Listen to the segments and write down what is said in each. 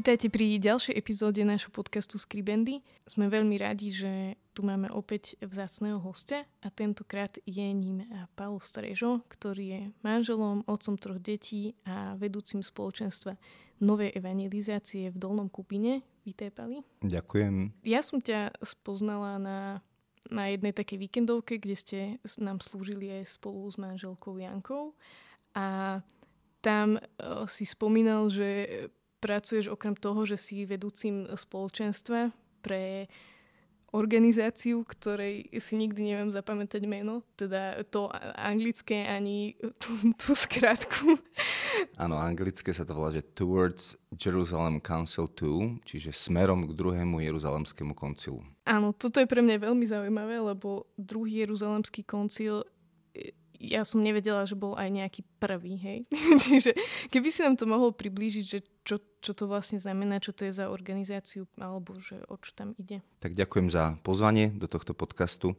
Vítajte pri ďalšej epizóde nášho podcastu Skribendy. Sme veľmi radi, že tu máme opäť vzácného hostia a tentokrát je ním Paolo Strežo, ktorý je manželom, otcom troch detí a vedúcim spoločenstva Novej evangelizácie v Dolnom Kupine. Vítaj, Pali. Ďakujem. Ja som ťa spoznala na, na jednej takej víkendovke, kde ste nám slúžili aj spolu s manželkou Jankou a tam uh, si spomínal, že pracuješ okrem toho, že si vedúcim spoločenstva pre organizáciu, ktorej si nikdy neviem zapamätať meno, teda to anglické ani tú, tú skratku. Áno, anglické sa to volá, že Towards Jerusalem Council 2, čiže smerom k druhému Jeruzalemskému koncilu. Áno, toto je pre mňa veľmi zaujímavé, lebo druhý Jeruzalemský koncil ja som nevedela, že bol aj nejaký prvý, hej. Čiže keby si nám to mohol priblížiť, že čo, čo to vlastne znamená, čo to je za organizáciu, alebo že o čo tam ide. Tak ďakujem za pozvanie do tohto podcastu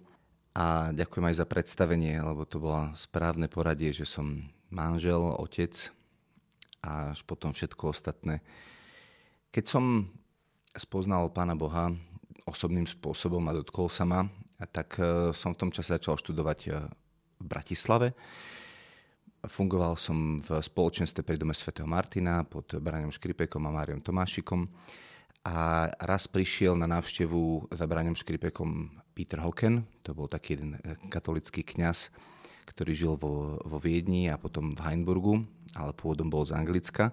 a ďakujem aj za predstavenie, lebo to bola správne poradie, že som manžel, otec a až potom všetko ostatné. Keď som spoznal Pána Boha osobným spôsobom a dotkol sa ma, tak eh, som v tom čase začal študovať eh, v Bratislave. Fungoval som v spoločenstve pri dome svätého Martina pod Braňom Škripekom a Máriom Tomášikom. A raz prišiel na návštevu za Braňom Škripekom Peter Hocken, to bol taký jeden katolický kňaz, ktorý žil vo, vo Viedni a potom v Heinburgu, ale pôvodom bol z Anglicka.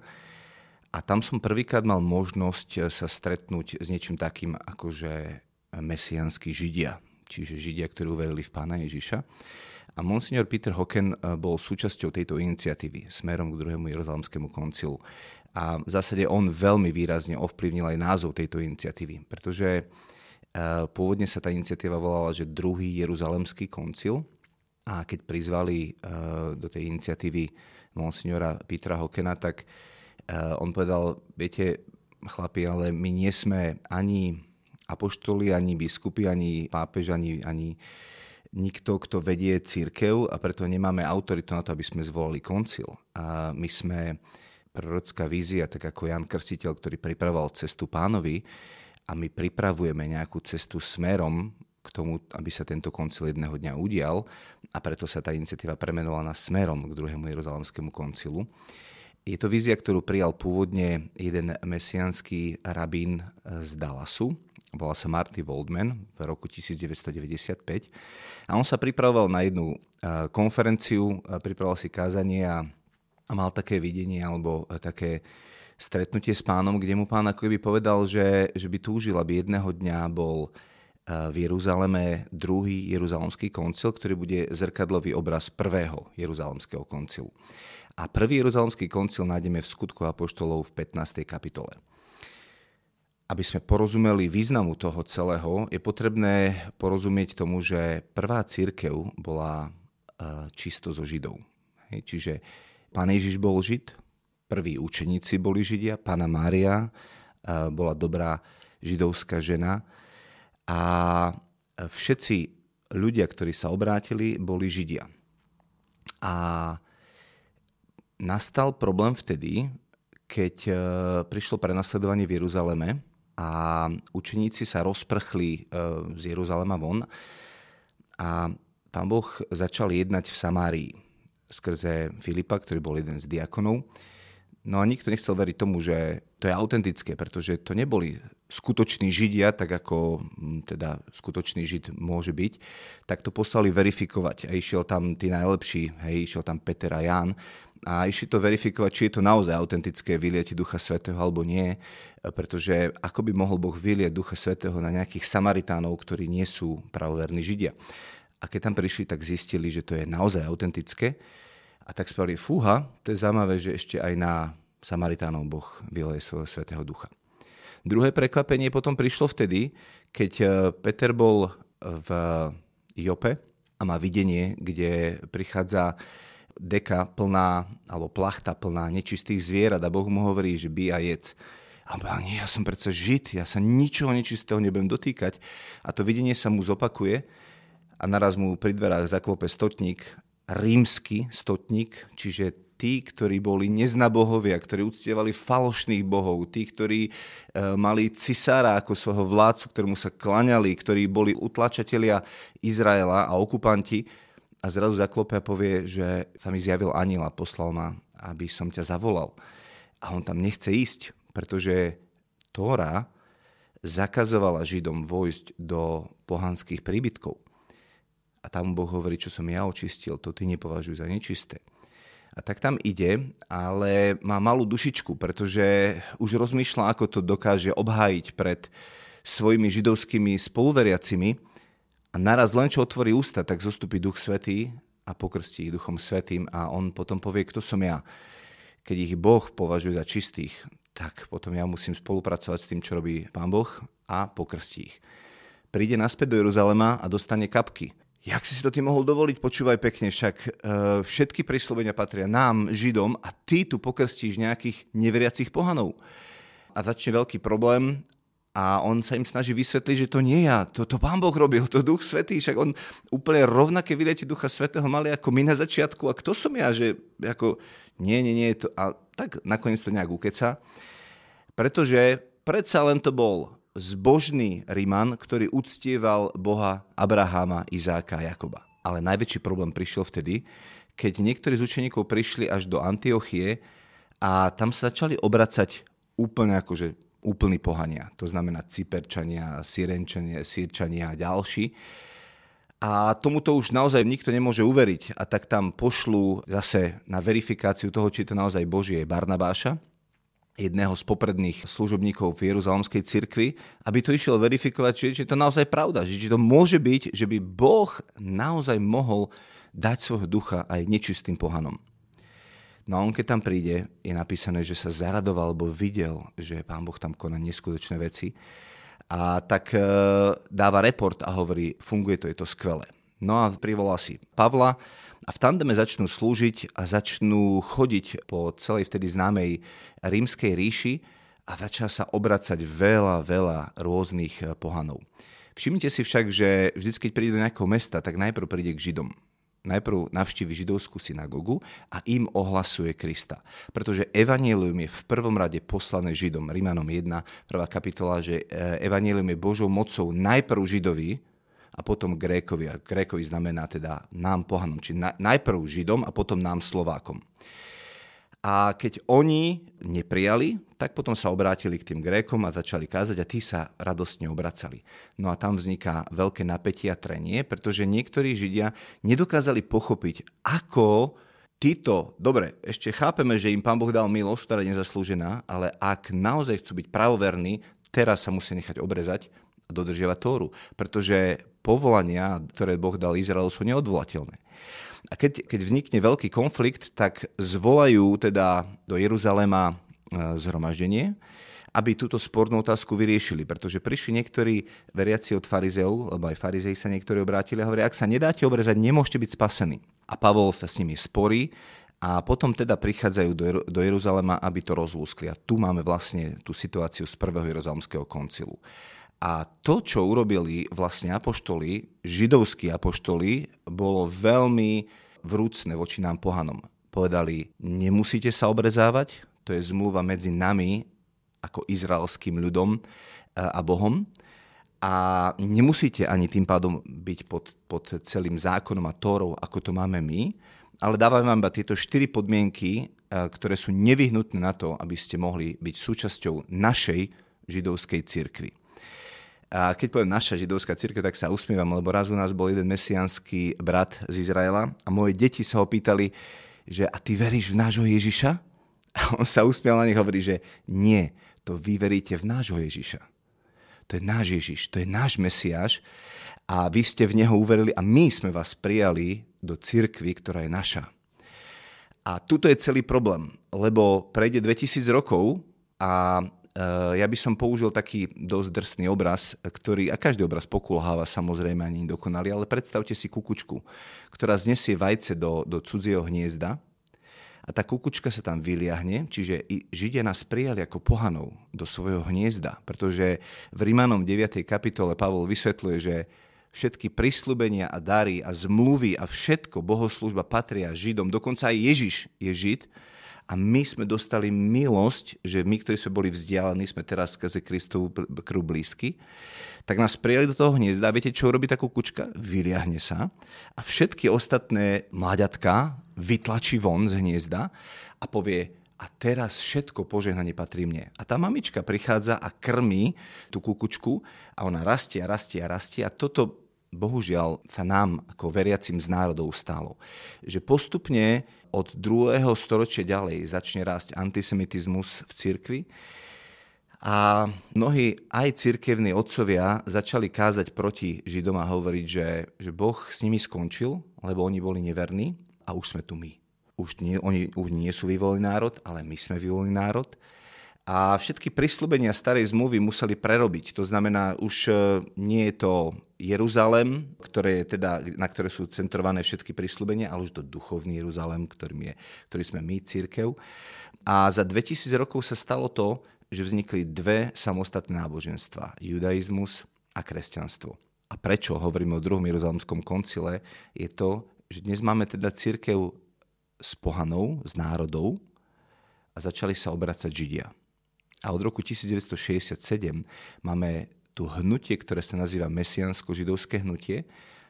A tam som prvýkrát mal možnosť sa stretnúť s niečím takým ako že mesianskí židia, čiže židia, ktorí uverili v pána Ježiša. A monsignor Peter Hocken eh, bol súčasťou tejto iniciatívy smerom k druhému Jeruzalemskému koncilu. A v zásade on veľmi výrazne ovplyvnil aj názov tejto iniciatívy, pretože eh, pôvodne sa tá iniciatíva volala, že druhý Jeruzalemský koncil. A keď prizvali eh, do tej iniciatívy monsignora Petra Hockena, tak on povedal, viete, chlapi, ale my nie sme ani apoštoli, ani biskupy, ani pápež, ani, ani nikto, kto vedie církev a preto nemáme autoritu na to, aby sme zvolili koncil. A my sme prorocká vízia, tak ako Jan Krstiteľ, ktorý pripravoval cestu pánovi a my pripravujeme nejakú cestu smerom k tomu, aby sa tento koncil jedného dňa udial a preto sa tá iniciatíva premenovala na smerom k druhému Jeruzalemskému koncilu. Je to vízia, ktorú prijal pôvodne jeden mesianský rabín z Dallasu, volá sa Marty Waldman v roku 1995 a on sa pripravoval na jednu konferenciu, pripravoval si kázanie a, mal také videnie alebo také stretnutie s pánom, kde mu pán ako keby povedal, že, že by túžil, aby jedného dňa bol v Jeruzaleme druhý Jeruzalemský koncil, ktorý bude zrkadlový obraz prvého Jeruzalemského koncilu. A prvý Jeruzalemský koncil nájdeme v skutku Apoštolov v 15. kapitole aby sme porozumeli významu toho celého, je potrebné porozumieť tomu, že prvá církev bola e, čisto zo Židov. Čiže pán Ježiš bol Žid, prví učeníci boli Židia, pána Mária e, bola dobrá židovská žena a všetci ľudia, ktorí sa obrátili, boli Židia. A nastal problém vtedy, keď e, prišlo prenasledovanie v Jeruzaleme a učeníci sa rozprchli e, z Jeruzalema von a pán Boh začal jednať v Samárii skrze Filipa, ktorý bol jeden z diakonov. No a nikto nechcel veriť tomu, že to je autentické, pretože to neboli skutoční Židia, tak ako teda skutočný Žid môže byť, tak to poslali verifikovať. A išiel tam tí najlepší, hej, išiel tam Peter a Ján a išli to verifikovať, či je to naozaj autentické vylieti Ducha Svetého alebo nie, pretože ako by mohol Boh vylieť Ducha Svetého na nejakých Samaritánov, ktorí nie sú pravoverní Židia. A keď tam prišli, tak zistili, že to je naozaj autentické A tak spravili, fúha, to je zaujímavé, že ešte aj na Samaritánov Boh vyleje svojho svetého ducha. Druhé prekvapenie potom prišlo vtedy, keď e, Peter bol v Jope a má videnie, kde prichádza deka plná, alebo plachta plná nečistých zvierat a Boh mu hovorí, že by a jedz. A on povedal, nie, ja som predsa žid, ja sa ničoho nečistého nebudem dotýkať. A to videnie sa mu zopakuje a naraz mu pri dverách zaklope stotník, rímsky stotník, čiže tí, ktorí boli neznabohovia, ktorí uctievali falošných bohov, tí, ktorí e, mali cisára ako svojho vládcu, ktorému sa klaňali, ktorí boli utlačatelia Izraela a okupanti. A zrazu zaklope a povie, že sa mi zjavil aniel a poslal ma, aby som ťa zavolal. A on tam nechce ísť, pretože Tóra zakazovala Židom vojsť do pohanských príbytkov. A tam Boh hovorí, čo som ja očistil, to ty nepovažuj za nečisté. A tak tam ide, ale má malú dušičku, pretože už rozmýšľa, ako to dokáže obhájiť pred svojimi židovskými spoluveriacimi a naraz len čo otvorí ústa, tak zostupí Duch Svetý a pokrstí ich Duchom Svetým a on potom povie, kto som ja. Keď ich Boh považuje za čistých, tak potom ja musím spolupracovať s tým, čo robí Pán Boh a pokrstí ich. Príde naspäť do Jeruzalema a dostane kapky Jak si to ty mohol dovoliť? Počúvaj pekne, však uh, všetky príslovenia patria nám, Židom, a ty tu pokrstíš nejakých neveriacich pohanov. A začne veľký problém a on sa im snaží vysvetliť, že to nie ja, to, to pán Boh robil, to duch svetý, však on úplne rovnaké vydete ducha svetého mali ako my na začiatku. A kto som ja, že ako nie, nie, nie, to, a tak nakoniec to nejak ukeca. Pretože predsa len to bol zbožný Riman, ktorý uctieval Boha Abraháma, Izáka a Jakoba. Ale najväčší problém prišiel vtedy, keď niektorí z učeníkov prišli až do Antiochie a tam sa začali obracať úplne akože úplný pohania. To znamená Cyperčania, Syrenčania, Sýrčania a ďalší. A tomuto už naozaj nikto nemôže uveriť. A tak tam pošlú zase na verifikáciu toho, či je to naozaj Božie Barnabáša, jedného z popredných služobníkov v Jeruzalemskej cirkvi, aby to išiel verifikovať, či je to naozaj pravda, či to môže byť, že by Boh naozaj mohol dať svojho ducha aj nečistým pohanom. No a on keď tam príde, je napísané, že sa zaradoval, alebo videl, že pán Boh tam koná neskutočné veci. A tak e, dáva report a hovorí, funguje to, je to skvelé. No a privolá si Pavla, a v tandeme začnú slúžiť a začnú chodiť po celej vtedy známej rímskej ríši a začína sa obracať veľa, veľa rôznych pohanov. Všimnite si však, že vždy, keď príde do nejakého mesta, tak najprv príde k Židom. Najprv navštívi židovskú synagogu a im ohlasuje Krista. Pretože evanielium je v prvom rade poslané Židom. Rímanom 1, prvá kapitola, že eh, evanielium je Božou mocou najprv Židovi, a potom Grékovi. A Grékovi znamená teda nám pohanom, či na, najprv Židom a potom nám Slovákom. A keď oni neprijali, tak potom sa obrátili k tým Grékom a začali kázať a tí sa radostne obracali. No a tam vzniká veľké napätie a trenie, pretože niektorí Židia nedokázali pochopiť, ako títo, dobre, ešte chápeme, že im Pán Boh dal milosť, ktorá je nezaslúžená, ale ak naozaj chcú byť pravoverní, teraz sa musia nechať obrezať a dodržiavať Tóru, pretože povolania, ktoré Boh dal Izraelu, sú neodvolateľné. A keď, keď vznikne veľký konflikt, tak zvolajú teda do Jeruzalema zhromaždenie, aby túto spornú otázku vyriešili, pretože prišli niektorí veriaci od farizeov, lebo aj farizei sa niektorí obrátili a hovoria, ak sa nedáte obrezať, nemôžete byť spasení. A Pavol sa s nimi sporí a potom teda prichádzajú do, do Jeruzalema, aby to rozlúskli. A tu máme vlastne tú situáciu z prvého Jeruzalemského koncilu. A to, čo urobili vlastne apoštoli, židovskí apoštoli, bolo veľmi vrúcne voči nám pohanom. Povedali, nemusíte sa obrezávať, to je zmluva medzi nami ako izraelským ľudom e, a Bohom. A nemusíte ani tým pádom byť pod, pod celým zákonom a tórou, ako to máme my, ale dávame vám iba tieto štyri podmienky, e, ktoré sú nevyhnutné na to, aby ste mohli byť súčasťou našej židovskej cirkvi. A keď poviem naša židovská církev, tak sa usmievam, lebo raz u nás bol jeden mesianský brat z Izraela a moje deti sa ho pýtali, že a ty veríš v nášho Ježiša? A on sa usmial na nich hovorí, že nie, to vy veríte v nášho Ježiša. To je náš Ježiš, to je náš Mesiáš a vy ste v Neho uverili a my sme vás prijali do cirkvy, ktorá je naša. A tuto je celý problém, lebo prejde 2000 rokov a ja by som použil taký dosť drsný obraz, ktorý, a každý obraz pokulháva samozrejme ani dokonalý, ale predstavte si kukučku, ktorá znesie vajce do, do cudzieho hniezda a tá kukučka sa tam vyliahne, čiže Židia nás prijali ako pohanov do svojho hniezda, pretože v Rímanom 9. kapitole Pavol vysvetľuje, že všetky prislúbenia a dary a zmluvy a všetko bohoslužba patria Židom, dokonca aj Ježiš je Žid, a my sme dostali milosť, že my, ktorí sme boli vzdialení, sme teraz skrze Kristovu krv blízky, tak nás prijali do toho hniezda. Viete, čo robí tá kukučka? Vyliahne sa a všetky ostatné mláďatka vytlačí von z hniezda a povie, a teraz všetko požehnanie patrí mne. A tá mamička prichádza a krmí tú kukučku a ona rastie a rastie a rastie a toto bohužiaľ sa nám ako veriacim z národov stalo. Že postupne od druhého storočia ďalej začne rásť antisemitizmus v cirkvi a mnohí aj cirkevní otcovia začali kázať proti Židom a hovoriť, že, že Boh s nimi skončil, lebo oni boli neverní a už sme tu my. Už nie, oni už nie sú vyvolený národ, ale my sme vyvolený národ a všetky prislúbenia starej zmluvy museli prerobiť. To znamená, už e, nie je to Jeruzalem, ktoré je teda, na ktoré sú centrované všetky prislúbenia, ale už to duchovný Jeruzalem, ktorým je, ktorý sme my, církev. A za 2000 rokov sa stalo to, že vznikli dve samostatné náboženstva. Judaizmus a kresťanstvo. A prečo hovoríme o druhom Jeruzalemskom koncile, je to, že dnes máme teda církev s pohanou, s národov a začali sa obracať Židia. A od roku 1967 máme tu hnutie, ktoré sa nazýva mesiansko-židovské hnutie.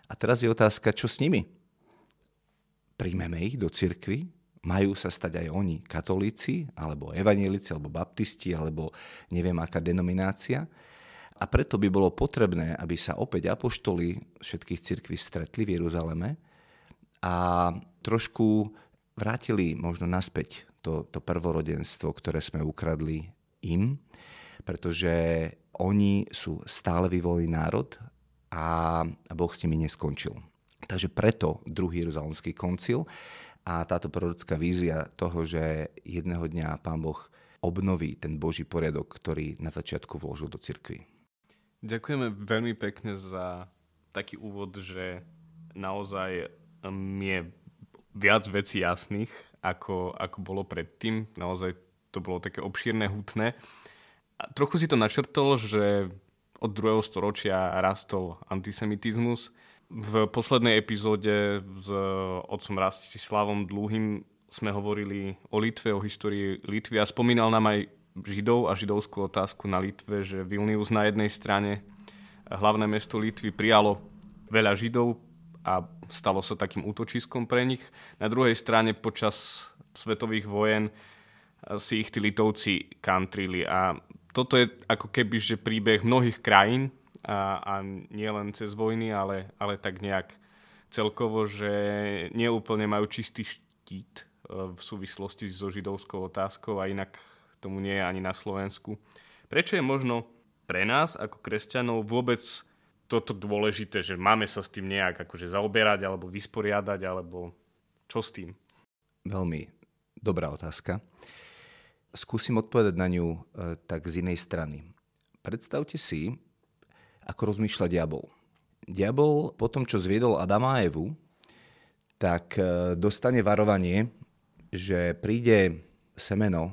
A teraz je otázka, čo s nimi? Príjmeme ich do cirkvy? Majú sa stať aj oni katolíci, alebo evanielici, alebo baptisti, alebo neviem aká denominácia. A preto by bolo potrebné, aby sa opäť apoštoli všetkých cirkví stretli v Jeruzaleme a trošku vrátili možno naspäť to, to prvorodenstvo, ktoré sme ukradli im, pretože oni sú stále vyvolený národ a Boh s nimi neskončil. Takže preto druhý Jeruzalemský koncil a táto prorocká vízia toho, že jedného dňa Pán Boh obnoví ten Boží poriadok, ktorý na začiatku vložil do cirkvi. Ďakujeme veľmi pekne za taký úvod, že naozaj je viac vecí jasných, ako, ako bolo predtým. Naozaj to bolo také obšírne, hutné. A trochu si to načrtol, že od druhého storočia rastol antisemitizmus. V poslednej epizóde s otcom Rastislavom Dlhým sme hovorili o Litve, o histórii Litvy a spomínal nám aj Židov a židovskú otázku na Litve, že Vilnius na jednej strane, hlavné mesto Litvy, prijalo veľa Židov a stalo sa takým útočiskom pre nich. Na druhej strane počas svetových vojen si ich tí Litovci kantrili. A toto je ako keby, že príbeh mnohých krajín a, a nie len cez vojny, ale, ale tak nejak celkovo, že neúplne majú čistý štít e, v súvislosti so židovskou otázkou a inak tomu nie je ani na Slovensku. Prečo je možno pre nás ako kresťanov vôbec toto dôležité, že máme sa s tým nejak akože zaoberať alebo vysporiadať, alebo čo s tým? Veľmi dobrá otázka skúsim odpovedať na ňu e, tak z inej strany. Predstavte si, ako rozmýšľa diabol. Diabol po tom, čo zviedol Adama a Evu, tak e, dostane varovanie, že príde semeno,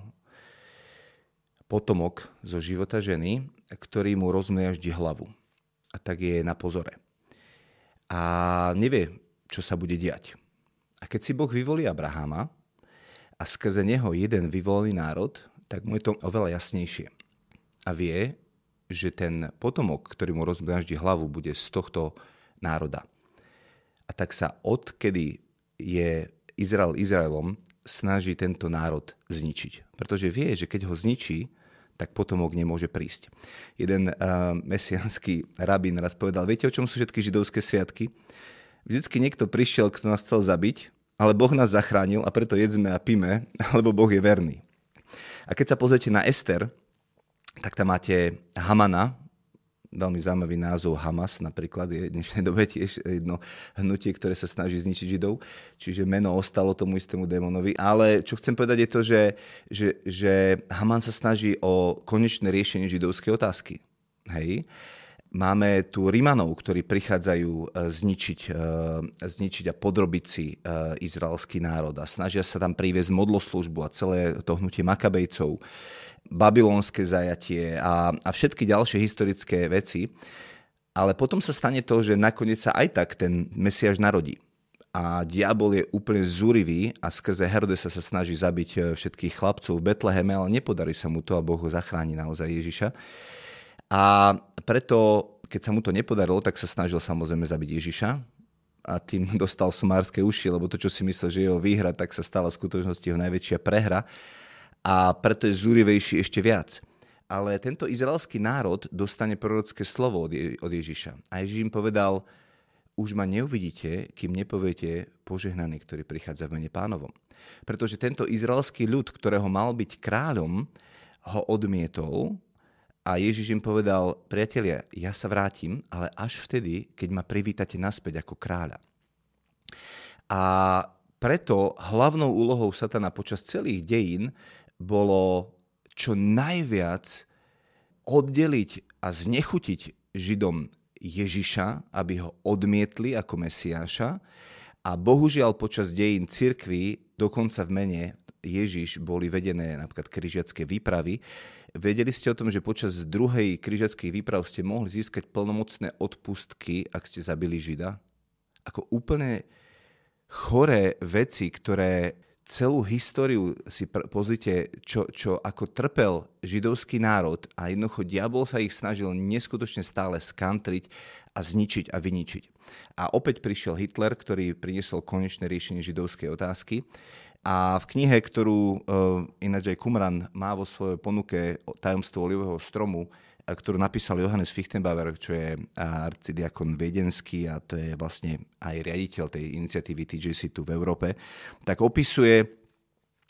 potomok zo života ženy, ktorý mu rozmliaždi hlavu. A tak je na pozore. A nevie, čo sa bude diať. A keď si Boh vyvolí Abrahama, a skrze neho jeden vyvolený národ, tak mu je to oveľa jasnejšie. A vie, že ten potomok, ktorý mu rozbráždi hlavu, bude z tohto národa. A tak sa odkedy je Izrael Izraelom, snaží tento národ zničiť. Pretože vie, že keď ho zničí, tak potomok nemôže prísť. Jeden uh, mesianský rabín raz povedal, viete, o čom sú všetky židovské sviatky? Vždycky niekto prišiel, kto nás chcel zabiť ale Boh nás zachránil a preto jedzme a píme, lebo Boh je verný. A keď sa pozriete na Ester, tak tam máte Hamana, veľmi zaujímavý názov Hamas napríklad je v dnešnej dobe tiež jedno hnutie, ktoré sa snaží zničiť Židov. Čiže meno ostalo tomu istému démonovi. Ale čo chcem povedať je to, že, že, že Haman sa snaží o konečné riešenie židovskej otázky. Hej? Máme tu Rimanov, ktorí prichádzajú e, zničiť, e, zničiť a podrobiť si e, izraelský národ a snažia sa tam priviesť modloslužbu a celé to hnutie Makabejcov babylonské zajatie a, a všetky ďalšie historické veci. Ale potom sa stane to, že nakoniec sa aj tak ten Mesiáš narodí. A diabol je úplne zúrivý a skrze Herodesa sa snaží zabiť e, všetkých chlapcov v Betleheme, ale nepodarí sa mu to a Boh ho zachráni naozaj Ježiša. A preto, keď sa mu to nepodarilo, tak sa snažil samozrejme zabiť Ježiša a tým dostal sumárske uši, lebo to, čo si myslel, že jeho výhra, tak sa stala v skutočnosti jeho najväčšia prehra a preto je zúrivejší ešte viac. Ale tento izraelský národ dostane prorocké slovo od, Je- Ježiša. A Ježiš im povedal, už ma neuvidíte, kým nepoviete požehnaný, ktorý prichádza v mene pánovom. Pretože tento izraelský ľud, ktorého mal byť kráľom, ho odmietol a Ježiš im povedal, priatelia, ja sa vrátim, ale až vtedy, keď ma privítate naspäť ako kráľa. A preto hlavnou úlohou satana počas celých dejín bolo čo najviac oddeliť a znechutiť Židom Ježiša, aby ho odmietli ako Mesiáša. A bohužiaľ počas dejín cirkvy, dokonca v mene Ježiš, boli vedené napríklad križiacké výpravy. Vedeli ste o tom, že počas druhej križiackej výprav ste mohli získať plnomocné odpustky, ak ste zabili Žida? Ako úplne choré veci, ktoré celú históriu si pr- pozrite, čo, čo ako trpel židovský národ a jednoducho diabol sa ich snažil neskutočne stále skantriť a zničiť a vyničiť. A opäť prišiel Hitler, ktorý priniesol konečné riešenie židovskej otázky. A v knihe, ktorú uh, ináč aj Kumran má vo svojej ponuke Tajomstvo olivového stromu, ktorú napísal Johannes Fichtenbauer, čo je arcidiakon viedenský a to je vlastne aj riaditeľ tej iniciatívy TJC tu v Európe, tak opisuje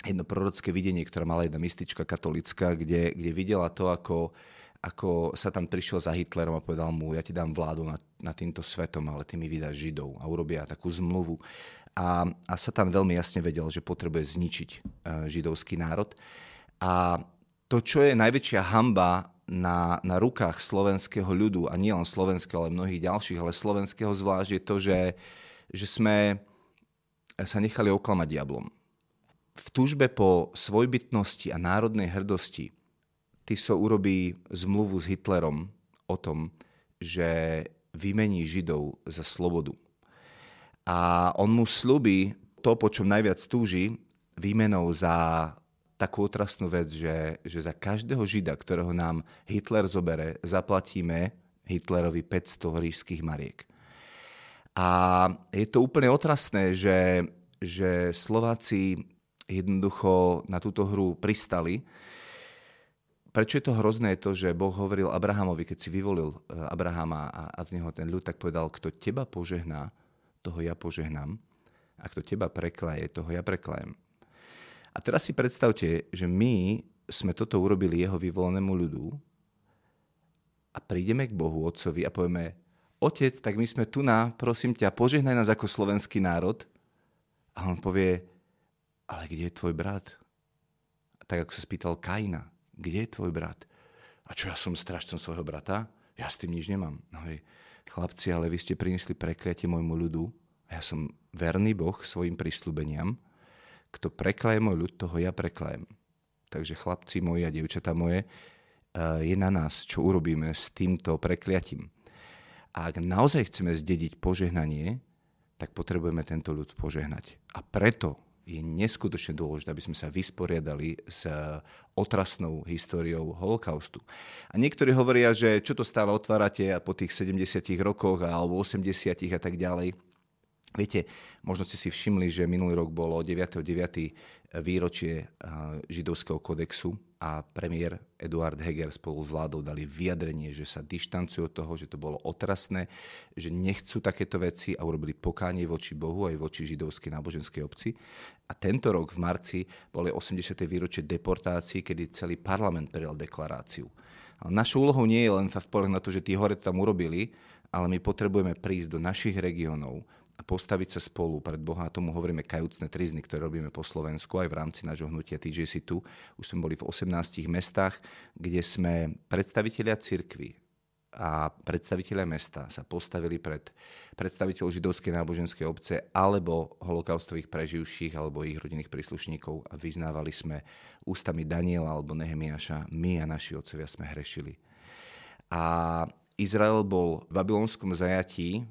jedno prorocké videnie, ktoré mala jedna mystička katolická, kde, kde videla to, ako, ako sa tam prišiel za Hitlerom a povedal mu, ja ti dám vládu nad, nad týmto svetom, ale ty mi vydáš Židov a urobia takú zmluvu. A, a sa tam veľmi jasne vedel, že potrebuje zničiť uh, židovský národ. A to, čo je najväčšia hamba na, na rukách slovenského ľudu, a nie len slovenského, ale mnohých ďalších, ale slovenského zvlášť, je to, že, že sme sa nechali oklamať diablom. V túžbe po svojbytnosti a národnej hrdosti Tiso urobí zmluvu s Hitlerom o tom, že vymení Židov za slobodu. A on mu slúbi to, po čom najviac túži, výmenou za takú otrasnú vec, že, že za každého Žida, ktorého nám Hitler zobere, zaplatíme Hitlerovi 500 ríšských mariek. A je to úplne otrasné, že, že Slováci jednoducho na túto hru pristali. Prečo je to hrozné, je to, že Boh hovoril Abrahamovi, keď si vyvolil eh, Abrahama a, a z neho ten ľud, tak povedal, kto teba požehná, toho ja požehnám, a kto teba preklaje, toho ja preklajem. A teraz si predstavte, že my sme toto urobili jeho vyvolenému ľudu a prídeme k Bohu, Otcovi a povieme, Otec, tak my sme tu na, prosím ťa, požehnaj nás ako slovenský národ. A on povie, ale kde je tvoj brat? Tak ako sa spýtal Kaina, kde je tvoj brat? A čo, ja som strašcom svojho brata? Ja s tým nič nemám. No hej, chlapci, ale vy ste priniesli prekliatie môjmu ľudu a ja som verný Boh svojim prísľubeniam kto preklaje môj ľud, toho ja preklajem. Takže chlapci moji a dievčatá moje, eh, je na nás, čo urobíme s týmto prekliatím. A ak naozaj chceme zdediť požehnanie, tak potrebujeme tento ľud požehnať. A preto je neskutočne dôležité, aby sme sa vysporiadali s otrasnou históriou holokaustu. A niektorí hovoria, že čo to stále otvárate a po tých 70 rokoch alebo 80 a tak ďalej. Viete, možno ste si všimli, že minulý rok bolo 9.9. výročie eh, židovského kodexu a premiér Eduard Heger spolu s vládou dali vyjadrenie, že sa dištancujú od toho, že to bolo otrasné, že nechcú takéto veci a urobili pokánie voči Bohu aj voči židovskej náboženskej obci. A tento rok v marci boli 80. výročie deportácií, kedy celý parlament prijal deklaráciu Ale našou úlohou nie je len sa spoliť na to, že tí hore to tam urobili, ale my potrebujeme prísť do našich regiónov a postaviť sa spolu pred Boha. A tomu hovoríme kajúcne trizny, ktoré robíme po Slovensku aj v rámci nášho hnutia TJC tu. Už sme boli v 18 mestách, kde sme predstavitelia cirkvy a predstavitelia mesta sa postavili pred predstaviteľov židovskej náboženskej obce alebo holokaustových preživších alebo ich rodinných príslušníkov a vyznávali sme ústami Daniela alebo Nehemiaša, my a naši otcovia sme hrešili. A Izrael bol v babylonskom zajatí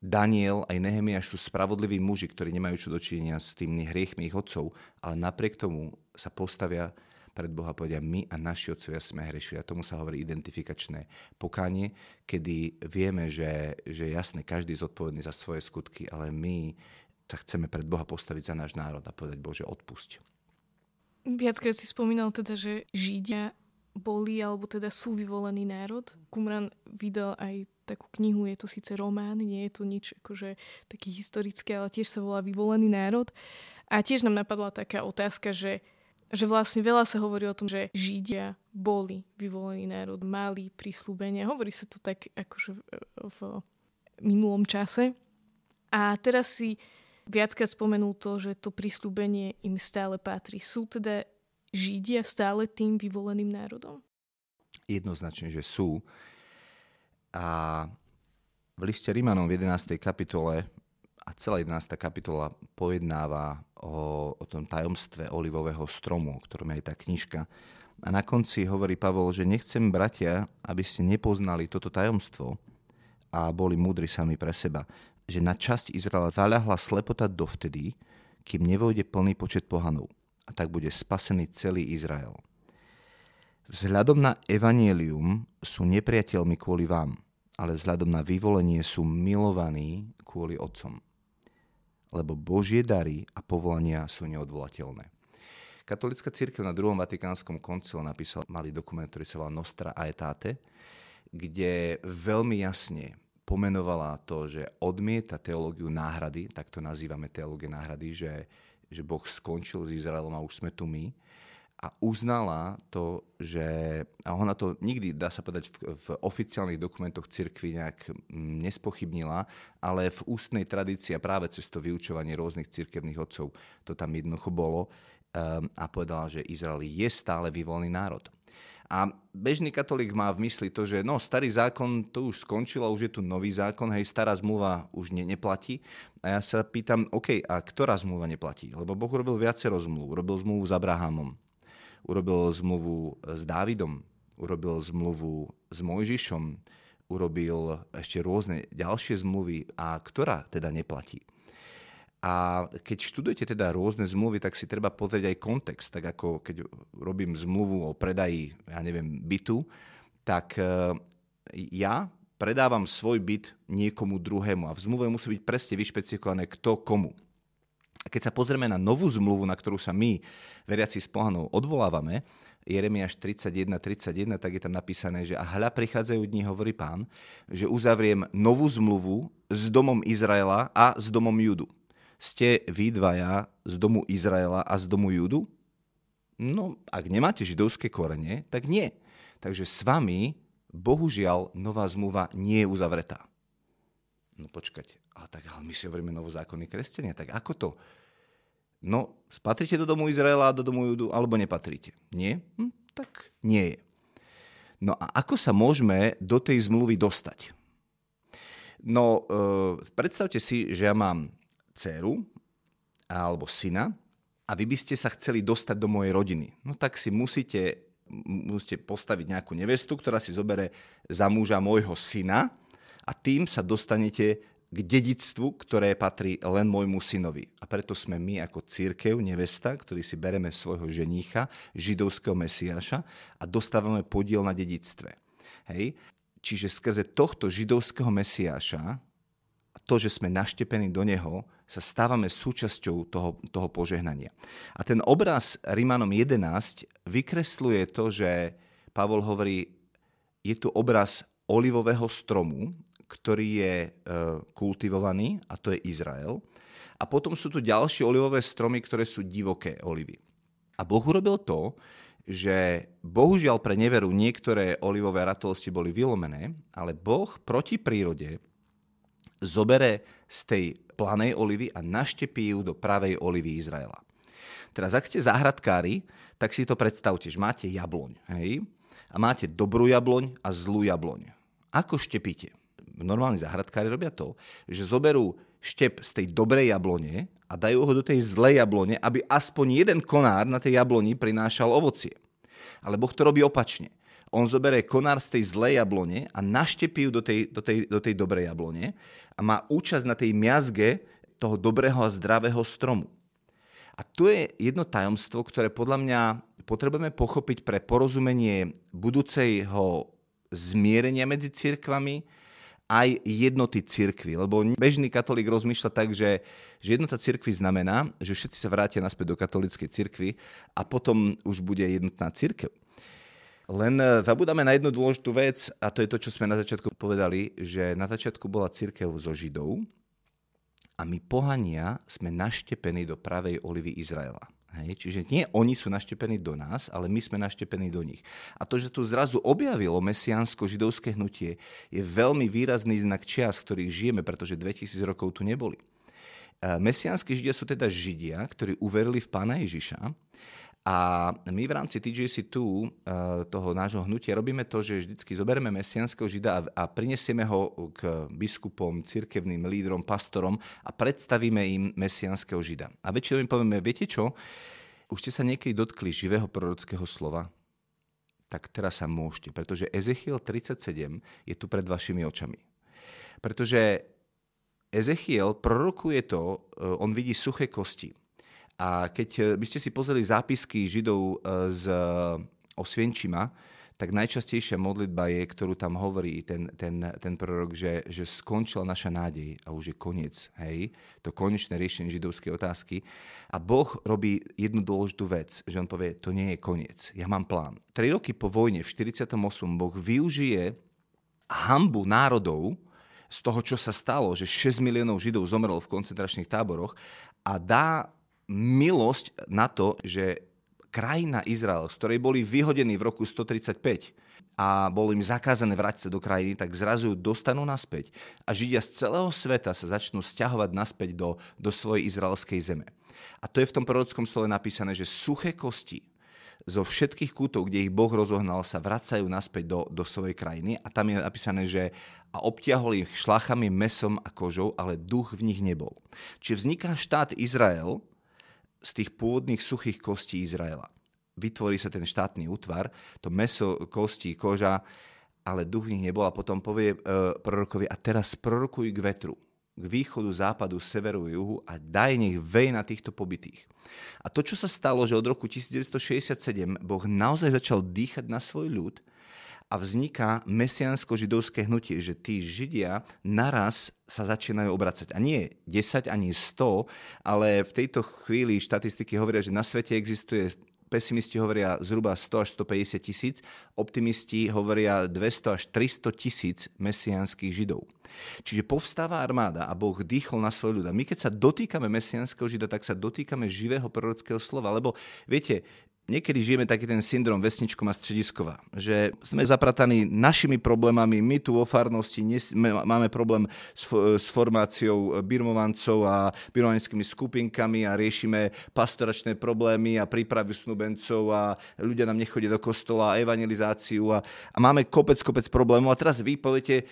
Daniel aj Nehemiáš sú spravodliví muži, ktorí nemajú čo dočinenia s tými hriechmi ich otcov, ale napriek tomu sa postavia pred Boha povedia, my a naši otcovia sme hrešili. A tomu sa hovorí identifikačné pokánie, kedy vieme, že, že jasne, každý je zodpovedný za svoje skutky, ale my sa chceme pred Boha postaviť za náš národ a povedať, Bože, odpusť. Viackrát si spomínal teda, že Židia boli alebo teda sú vyvolený národ. Kumran vydal aj takú knihu, je to síce román, nie je to nič akože taký historické, ale tiež sa volá Vyvolený národ. A tiež nám napadla taká otázka, že, že vlastne veľa sa hovorí o tom, že Židia boli vyvolený národ, mali prísľubenia. Hovorí sa to tak akože v, minulom čase. A teraz si viackrát spomenul to, že to prísľubenie im stále patrí. Sú teda Židia stále tým vyvoleným národom? Jednoznačne, že sú. A v liste Rímanom v 11. kapitole a celá 11. kapitola pojednáva o, o tom tajomstve olivového stromu, o ktorom je aj tá knižka. A na konci hovorí Pavol, že nechcem, bratia, aby ste nepoznali toto tajomstvo a boli múdri sami pre seba, že na časť Izraela zaľahla slepota dovtedy, kým nevojde plný počet pohanov. A tak bude spasený celý Izrael. Vzhľadom na evanielium sú nepriateľmi kvôli vám, ale vzhľadom na vyvolenie sú milovaní kvôli otcom. Lebo Božie dary a povolania sú neodvolateľné. Katolická církev na druhom vatikánskom koncile napísal malý dokument, ktorý sa volá Nostra Aetate, kde veľmi jasne pomenovala to, že odmieta teológiu náhrady, tak to nazývame teológie náhrady, že, že Boh skončil s Izraelom a už sme tu my a uznala to, že, a ona to nikdy, dá sa povedať, v, v oficiálnych dokumentoch cirkvi nejak mm, nespochybnila, ale v ústnej tradícii a práve cez to vyučovanie rôznych cirkevných odcov to tam jednoducho bolo um, a povedala, že Izrael je stále vyvolený národ. A bežný katolík má v mysli to, že no, starý zákon to už skončil a už je tu nový zákon, hej, stará zmluva už ne, neplatí. A ja sa pýtam, OK, a ktorá zmluva neplatí? Lebo Boh urobil viacero zmluv. Urobil zmluvu s Abrahamom, urobil zmluvu s Dávidom, urobil zmluvu s Mojžišom, urobil ešte rôzne ďalšie zmluvy a ktorá teda neplatí. A keď študujete teda rôzne zmluvy, tak si treba pozrieť aj kontext. Tak ako keď robím zmluvu o predaji, ja neviem, bytu, tak e, ja predávam svoj byt niekomu druhému a v zmluve musí byť presne vyšpecifikované kto komu. Keď sa pozrieme na novú zmluvu, na ktorú sa my, veriaci z pohanov, odvolávame, Jeremiáš 31, 31, tak je tam napísané, že a hľa prichádzajú dni, hovorí pán, že uzavriem novú zmluvu s domom Izraela a s domom Judu. Ste vy dvaja z domu Izraela a z domu Judu? No, ak nemáte židovské korene, tak nie. Takže s vami, bohužiaľ, nová zmluva nie je uzavretá. No počkať, ale tak ale my si hovoríme novozákonní kresťania, tak ako to? No, patríte do domu Izraela do domu Judu, alebo nepatríte? Nie? Hm, tak nie je. No a ako sa môžeme do tej zmluvy dostať? No, e, predstavte si, že ja mám dceru alebo syna a vy by ste sa chceli dostať do mojej rodiny. No tak si musíte, musíte postaviť nejakú nevestu, ktorá si zobere za muža môjho syna a tým sa dostanete k dedictvu, ktoré patrí len môjmu synovi. A preto sme my ako církev, nevesta, ktorý si bereme svojho ženícha, židovského mesiáša a dostávame podiel na dedictve. Hej? Čiže skrze tohto židovského mesiáša, to, že sme naštepení do neho, sa stávame súčasťou toho, toho požehnania. A ten obraz Rímanom 11 vykresluje to, že Pavol hovorí, je tu obraz olivového stromu, ktorý je e, kultivovaný, a to je Izrael. A potom sú tu ďalšie olivové stromy, ktoré sú divoké olivy. A Boh urobil to, že bohužiaľ pre neveru niektoré olivové ratolosti boli vylomené, ale Boh proti prírode zobere z tej planej olivy a naštepí ju do pravej olivy Izraela. Teraz, ak ste záhradkári, tak si to predstavte, že máte jabloň, hej? A máte dobrú jabloň a zlú jabloň. Ako štepíte? Normálni záhradkári robia to, že zoberú štep z tej dobrej jablone a dajú ho do tej zlej jablone, aby aspoň jeden konár na tej jabloni prinášal ovocie. Ale Boh to robí opačne. On zoberie konár z tej zlej jablone a naštepí ju do tej, do, tej, do tej dobrej jablone a má účasť na tej miazge toho dobrého a zdravého stromu. A to je jedno tajomstvo, ktoré podľa mňa potrebujeme pochopiť pre porozumenie budúceho zmierenia medzi cirkvami, aj jednoty cirkvy. Lebo bežný katolík rozmýšľa tak, že, že jednota cirkvy znamená, že všetci sa vrátia naspäť do katolíckej cirkvy a potom už bude jednotná cirkev. Len e, zabudáme na jednu dôležitú vec a to je to, čo sme na začiatku povedali, že na začiatku bola cirkev zo Židov a my pohania sme naštepení do pravej olivy Izraela. Hej, čiže nie oni sú naštepení do nás, ale my sme naštepení do nich. A to, že tu zrazu objavilo mesiánsko-židovské hnutie, je veľmi výrazný znak čias, v ktorých žijeme, pretože 2000 rokov tu neboli. E, mesiánsky židia sú teda židia, ktorí uverili v pána Ježiša a my v rámci TGC2 eh, toho nášho hnutia robíme to, že vždycky zoberieme mesianského žida a, prinesieme ho k biskupom, cirkevným lídrom, pastorom a predstavíme im mesianského žida. A väčšinou im povieme, viete čo, už ste sa niekedy dotkli živého prorockého slova? Tak teraz sa môžete, pretože Ezechiel 37 je tu pred vašimi očami. Pretože Ezechiel prorokuje to, eh, on vidí suché kosti. A keď eh, by ste si pozreli zápisky Židov eh, z Osvienčima, tak najčastejšia modlitba je, ktorú tam hovorí ten, ten, ten prorok, že, že skončila naša nádej a už je koniec. Hej? To konečné riešenie židovskej otázky. A Boh robí jednu dôležitú vec, že on povie, to nie je koniec, ja mám plán. Tri roky po vojne v 48. Boh využije hambu národov, z toho, čo sa stalo, že 6 miliónov Židov zomrelo v koncentračných táboroch a dá milosť na to, že krajina Izrael, z ktorej boli vyhodení v roku 135 a bolo im zakázané vrátiť sa do krajiny, tak zrazu ju dostanú naspäť a Židia z celého sveta sa začnú stiahovať naspäť do, do svojej izraelskej zeme. A to je v tom prorockom slove napísané, že suché kosti zo všetkých kútov, kde ich Boh rozohnal, sa vracajú naspäť do, do svojej krajiny a tam je napísané, že a obtiahol ich šlachami, mesom a kožou, ale duch v nich nebol. Čiže vzniká štát Izrael, z tých pôvodných suchých kostí Izraela. Vytvorí sa ten štátny útvar, to meso, kosti, koža, ale duch v nich nebol a potom povie e, prorokovi a teraz prorokuj k vetru, k východu, západu, severu, juhu a daj nech vej na týchto pobytých. A to, čo sa stalo, že od roku 1967 Boh naozaj začal dýchať na svoj ľud a vzniká mesiansko-židovské hnutie, že tí Židia naraz sa začínajú obracať. A nie 10 ani 100, ale v tejto chvíli štatistiky hovoria, že na svete existuje pesimisti hovoria zhruba 100 až 150 tisíc, optimisti hovoria 200 až 300 tisíc mesianských židov. Čiže povstáva armáda a Boh dýchol na svoj ľud. A my keď sa dotýkame mesianského žida, tak sa dotýkame živého prorockého slova. Lebo viete, niekedy žijeme taký ten syndrom vesničkom a strediskova, že sme zaprataní našimi problémami, my tu vo farnosti nes- máme problém s, s formáciou birmovancov a birmovanskými skupinkami a riešime pastoračné problémy a prípravy snubencov a ľudia nám nechodia do kostola a evangelizáciu a, a máme kopec, kopec problémov. A teraz vy poviete,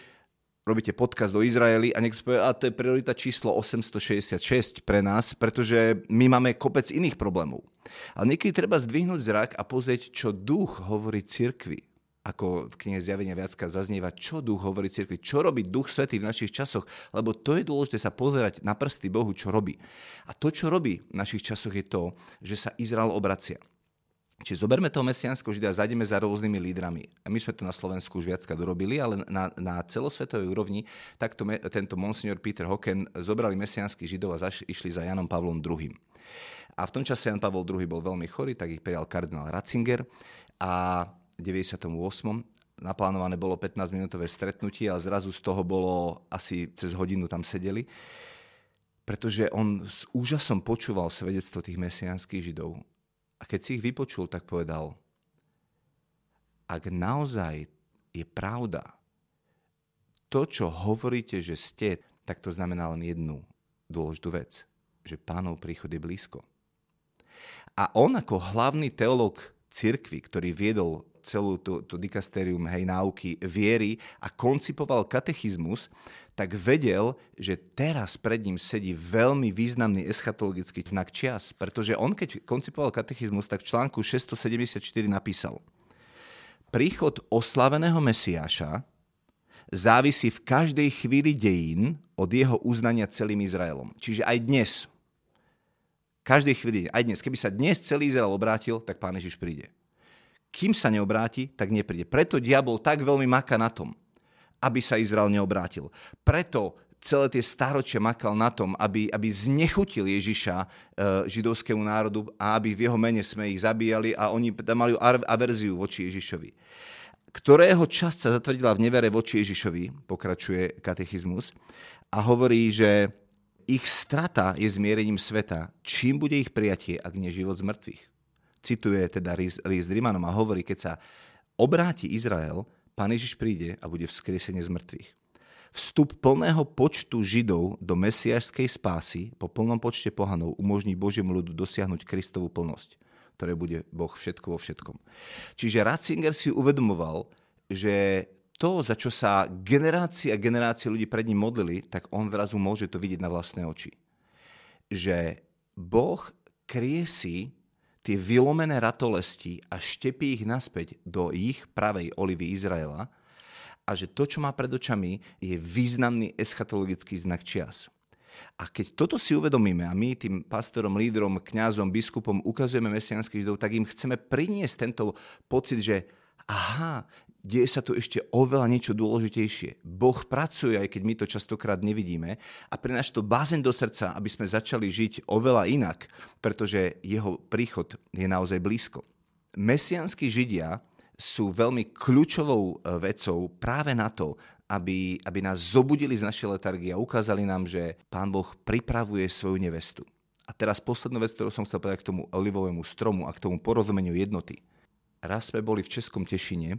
robíte podcast do Izraeli a niekto povie, a to je priorita číslo 866 pre nás, pretože my máme kopec iných problémov. Ale niekedy treba zdvihnúť zrak a pozrieť, čo duch hovorí cirkvi ako v knihe Zjavenia viackrát zaznieva, čo duch hovorí cirkvi, čo robí duch svetý v našich časoch, lebo to je dôležité sa pozerať na prsty Bohu, čo robí. A to, čo robí v našich časoch je to, že sa Izrael obracia. Čiže zoberme toho mesianského žida a zajdeme za rôznymi lídrami. My sme to na Slovensku už viackrát urobili, ale na, na celosvetovej úrovni takto me, tento monsignor Peter Hocken zobrali mesianských židov a zaš, išli za Janom Pavlom II. A v tom čase Jan Pavol II bol veľmi chorý, tak ich prijal kardinál Ratzinger a v 98. naplánované bolo 15-minútové stretnutie a zrazu z toho bolo asi cez hodinu tam sedeli pretože on s úžasom počúval svedectvo tých mesianských židov a keď si ich vypočul, tak povedal, ak naozaj je pravda to, čo hovoríte, že ste, tak to znamená len jednu dôležitú vec, že pánov príchod je blízko. A on ako hlavný teológ cirkvi, ktorý viedol celú tú, tú dikastérium hej, náuky viery a koncipoval katechizmus, tak vedel, že teraz pred ním sedí veľmi významný eschatologický znak čias, pretože on, keď koncipoval katechizmus, tak v článku 674 napísal Príchod oslaveného Mesiáša závisí v každej chvíli dejín od jeho uznania celým Izraelom. Čiže aj dnes, každej chvíli, aj dnes, keby sa dnes celý Izrael obrátil, tak Pán Ježiš príde. Kým sa neobráti, tak nepríde. Preto diabol tak veľmi maká na tom, aby sa Izrael neobrátil. Preto celé tie staročia makal na tom, aby, aby znechutil Ježiša e, židovskému národu a aby v jeho mene sme ich zabíjali a oni mali averziu voči Ježišovi. Ktorého časť sa zatvrdila v nevere voči Ježišovi, pokračuje katechizmus, a hovorí, že ich strata je zmierením sveta. Čím bude ich prijatie, ak nie život z mŕtvych? Cituje teda list Rimanom a hovorí, keď sa obráti Izrael, Pán Ježiš príde a bude vzkriesenie z mŕtvych. Vstup plného počtu Židov do mesiašskej spásy po plnom počte pohanov umožní Božiemu ľudu dosiahnuť Kristovú plnosť, ktoré bude Boh všetko vo všetkom. Čiže Ratzinger si uvedomoval, že to, za čo sa generácie a generácie ľudí pred ním modlili, tak on zrazu môže to vidieť na vlastné oči. Že Boh kriesi tie vylomené ratolesti a štepí ich naspäť do ich pravej olivy Izraela a že to, čo má pred očami, je významný eschatologický znak čias. A keď toto si uvedomíme a my tým pastorom, lídrom, kňazom, biskupom ukazujeme mesianských židov, tak im chceme priniesť tento pocit, že aha, deje sa tu ešte oveľa niečo dôležitejšie. Boh pracuje, aj keď my to častokrát nevidíme a prináša to bázeň do srdca, aby sme začali žiť oveľa inak, pretože jeho príchod je naozaj blízko. Mesianskí židia sú veľmi kľúčovou e, vecou práve na to, aby, aby nás zobudili z našej letargie a ukázali nám, že Pán Boh pripravuje svoju nevestu. A teraz poslednú vec, ktorú som chcel povedať k tomu olivovému stromu a k tomu porozumeniu jednoty. Raz sme boli v Českom Tešine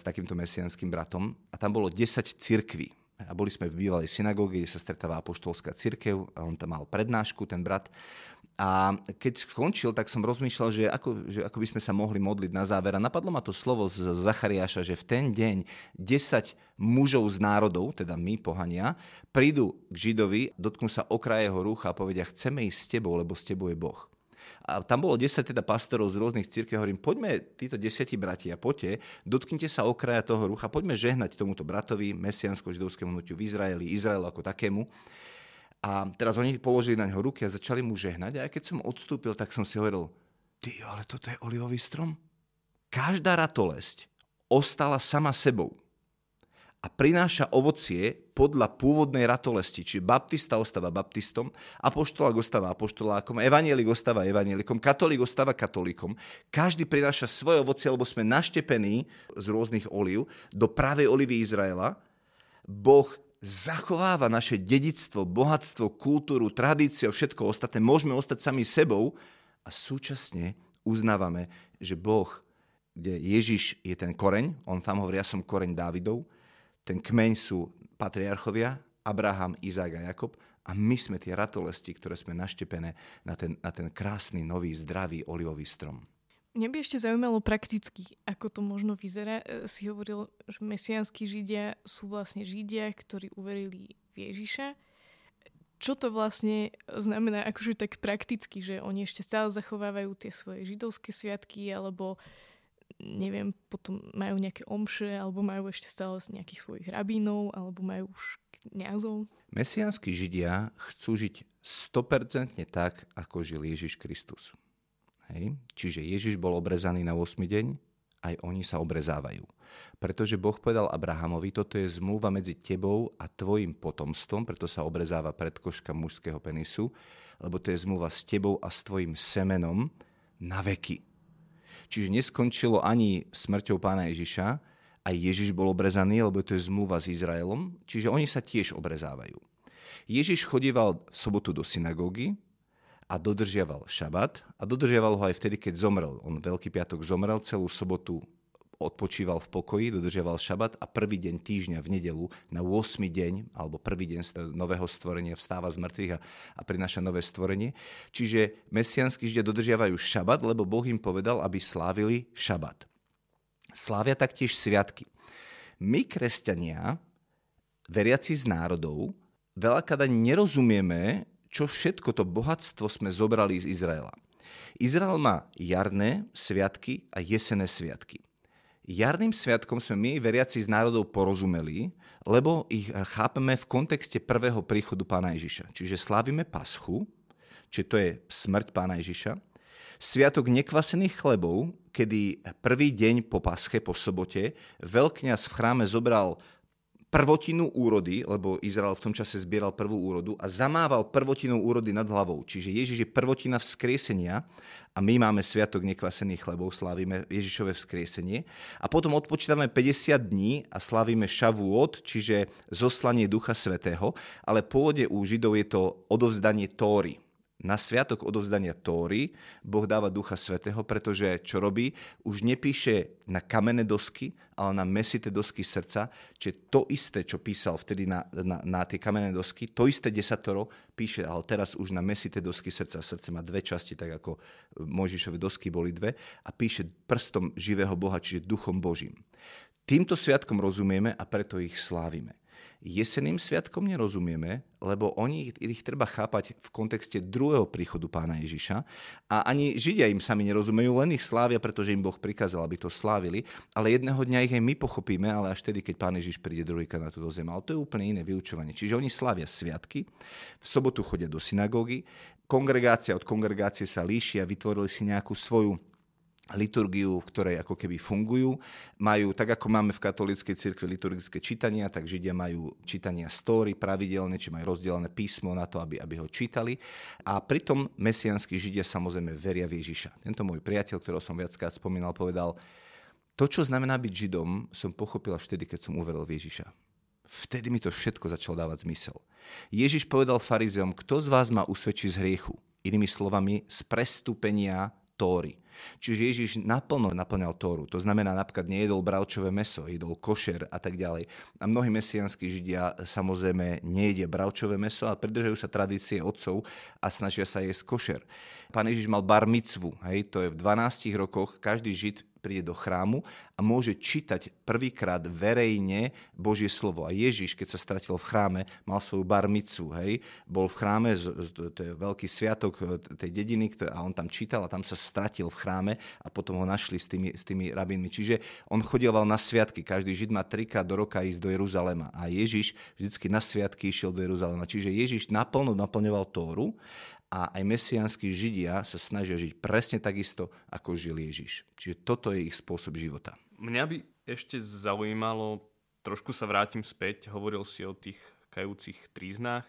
s takýmto mesianským bratom a tam bolo 10 cirkví. A boli sme v bývalej synagóge, kde sa stretáva apoštolská cirkev a on tam mal prednášku, ten brat. A keď skončil, tak som rozmýšľal, že ako, že ako by sme sa mohli modliť na záver. A napadlo ma to slovo z Zachariáša, že v ten deň 10 mužov z národov, teda my, pohania, prídu k Židovi, dotknú sa okraja jeho rúcha a povedia, chceme ísť s tebou, lebo s tebou je Boh. A tam bolo 10 teda pastorov z rôznych církev. Hovorím, poďme, títo desiatí bratia, poďte, dotknite sa okraja toho rucha, poďme žehnať tomuto bratovi, mesiansko-židovskému hnutiu v Izraeli, Izraelu ako takému. A teraz oni položili na ňo ruky a začali mu žehnať. A aj keď som odstúpil, tak som si hovoril, ty, ale toto je olivový strom. Každá ratolesť ostala sama sebou a prináša ovocie podľa pôvodnej ratolesti. Čiže baptista ostáva baptistom, apoštolák ostáva apoštolákom, evanielik ostáva evanielikom, katolík ostáva katolíkom. Každý prináša svoje ovocie, lebo sme naštepení z rôznych olív do pravej olivy Izraela. Boh zachováva naše dedictvo, bohatstvo, kultúru, tradíciu, všetko ostatné. Môžeme ostať sami sebou a súčasne uznávame, že Boh, kde Ježiš je ten koreň, on tam hovorí, ja som koreň Dávidov, ten kmeň sú patriarchovia, Abraham, Izák a Jakob a my sme tie ratolesti, ktoré sme naštepené na ten, na ten krásny, nový, zdravý olivový strom. Mňa by ešte zaujímalo prakticky, ako to možno vyzerá. E, si hovoril, že mesianskí židia sú vlastne židia, ktorí uverili v Ježiša. Čo to vlastne znamená akože tak prakticky, že oni ešte stále zachovávajú tie svoje židovské sviatky, alebo neviem, potom majú nejaké omše, alebo majú ešte stále nejakých svojich rabínov, alebo majú už kniazov. Mesianskí židia chcú žiť 100% tak, ako žil Ježiš Kristus. Hej? Čiže Ježiš bol obrezaný na 8 deň, aj oni sa obrezávajú. Pretože Boh povedal Abrahamovi, toto je zmluva medzi tebou a tvojim potomstvom, preto sa obrezáva predkoška mužského penisu, lebo to je zmluva s tebou a s tvojim semenom na veky. Čiže neskončilo ani smrťou pána Ježiša, aj Ježiš bol obrezaný, lebo to je zmluva s Izraelom, čiže oni sa tiež obrezávajú. Ježiš chodieval v sobotu do synagógy a dodržiaval šabat a dodržiaval ho aj vtedy, keď zomrel. On Veľký piatok zomrel, celú sobotu odpočíval v pokoji, dodržiaval šabat a prvý deň týždňa v nedelu na 8. deň, alebo prvý deň nového stvorenia vstáva z mŕtvych a, a prináša nové stvorenie. Čiže mesianskí židia dodržiavajú šabat, lebo Boh im povedal, aby slávili šabat. Slávia taktiež sviatky. My, kresťania, veriaci z národov, veľakrát nerozumieme, čo všetko to bohatstvo sme zobrali z Izraela. Izrael má jarné sviatky a jesené sviatky. Jarným sviatkom sme my, veriaci z národov, porozumeli, lebo ich chápeme v kontexte prvého príchodu pána Ježiša. Čiže slávime paschu, čiže to je smrť pána Ježiša, sviatok nekvasených chlebov, kedy prvý deň po pasche, po sobote, veľkňaz v chráme zobral prvotinu úrody, lebo Izrael v tom čase zbieral prvú úrodu a zamával prvotinu úrody nad hlavou. Čiže Ježiš je prvotina vzkriesenia a my máme sviatok nekvasených chlebov, slávime Ježišové vzkriesenie. A potom odpočítame 50 dní a slávime Šavuot, čiže zoslanie Ducha Svetého, ale pôvode u Židov je to odovzdanie Tóry na sviatok odovzdania Tóry Boh dáva Ducha Svetého, pretože čo robí? Už nepíše na kamenné dosky, ale na mesité dosky srdca, čiže to isté, čo písal vtedy na, na, na tie kamenné dosky, to isté desatoro píše, ale teraz už na mesité dosky srdca. Srdce má dve časti, tak ako Mojžišové dosky boli dve a píše prstom živého Boha, čiže duchom Božím. Týmto sviatkom rozumieme a preto ich slávime. Jeseným sviatkom nerozumieme, lebo oni ich treba chápať v kontexte druhého príchodu pána Ježiša a ani Židia im sami nerozumejú, len ich slávia, pretože im Boh prikázal, aby to slávili, ale jedného dňa ich aj my pochopíme, ale až tedy, keď pán Ježiš príde druhýkrát na túto zem. Ale to je úplne iné vyučovanie. Čiže oni slávia sviatky, v sobotu chodia do synagógy, kongregácia od kongregácie sa líšia, vytvorili si nejakú svoju liturgiu, v ktorej ako keby fungujú. Majú, tak ako máme v katolíckej cirkvi liturgické čítania, tak Židia majú čítania story pravidelne, či majú rozdelené písmo na to, aby, aby ho čítali. A pritom mesianskí Židia samozrejme veria v Ježiša. Tento môj priateľ, ktorého som viackrát spomínal, povedal, to, čo znamená byť Židom, som pochopil až vtedy, keď som uveril v Ježiša. Vtedy mi to všetko začalo dávať zmysel. Ježiš povedal farizeom, kto z vás ma usvedčí z hriechu? Inými slovami, z prestúpenia Tóry. Čiže Ježiš naplno naplňal Tóru. To znamená, napríklad nejedol bravčové meso, jedol košer a tak ďalej. A mnohí mesianskí židia samozrejme nejedia bravčové meso a pridržajú sa tradície otcov a snažia sa jesť košer. Pán Ježiš mal bar mitzvu, hej, to je v 12 rokoch každý žid príde do chrámu a môže čítať prvýkrát verejne Božie slovo. A Ježiš, keď sa stratil v chráme, mal svoju barmicu, hej, bol v chráme, to je veľký sviatok e, tej dediny, a on tam čítal a tam sa stratil v chráme a potom ho našli s tými, s tými rabinmi. Čiže on chodieval na sviatky, každý žid má trikrát do roka ísť do Jeruzalema a Ježiš vždycky na sviatky išiel do Jeruzalema. Čiže Ježiš naplno naplňoval Tóru a aj mesiánsky Židia sa snažia žiť presne takisto, ako žil Ježiš. Čiže toto je ich spôsob života. Mňa by ešte zaujímalo, trošku sa vrátim späť, hovoril si o tých kajúcich tríznách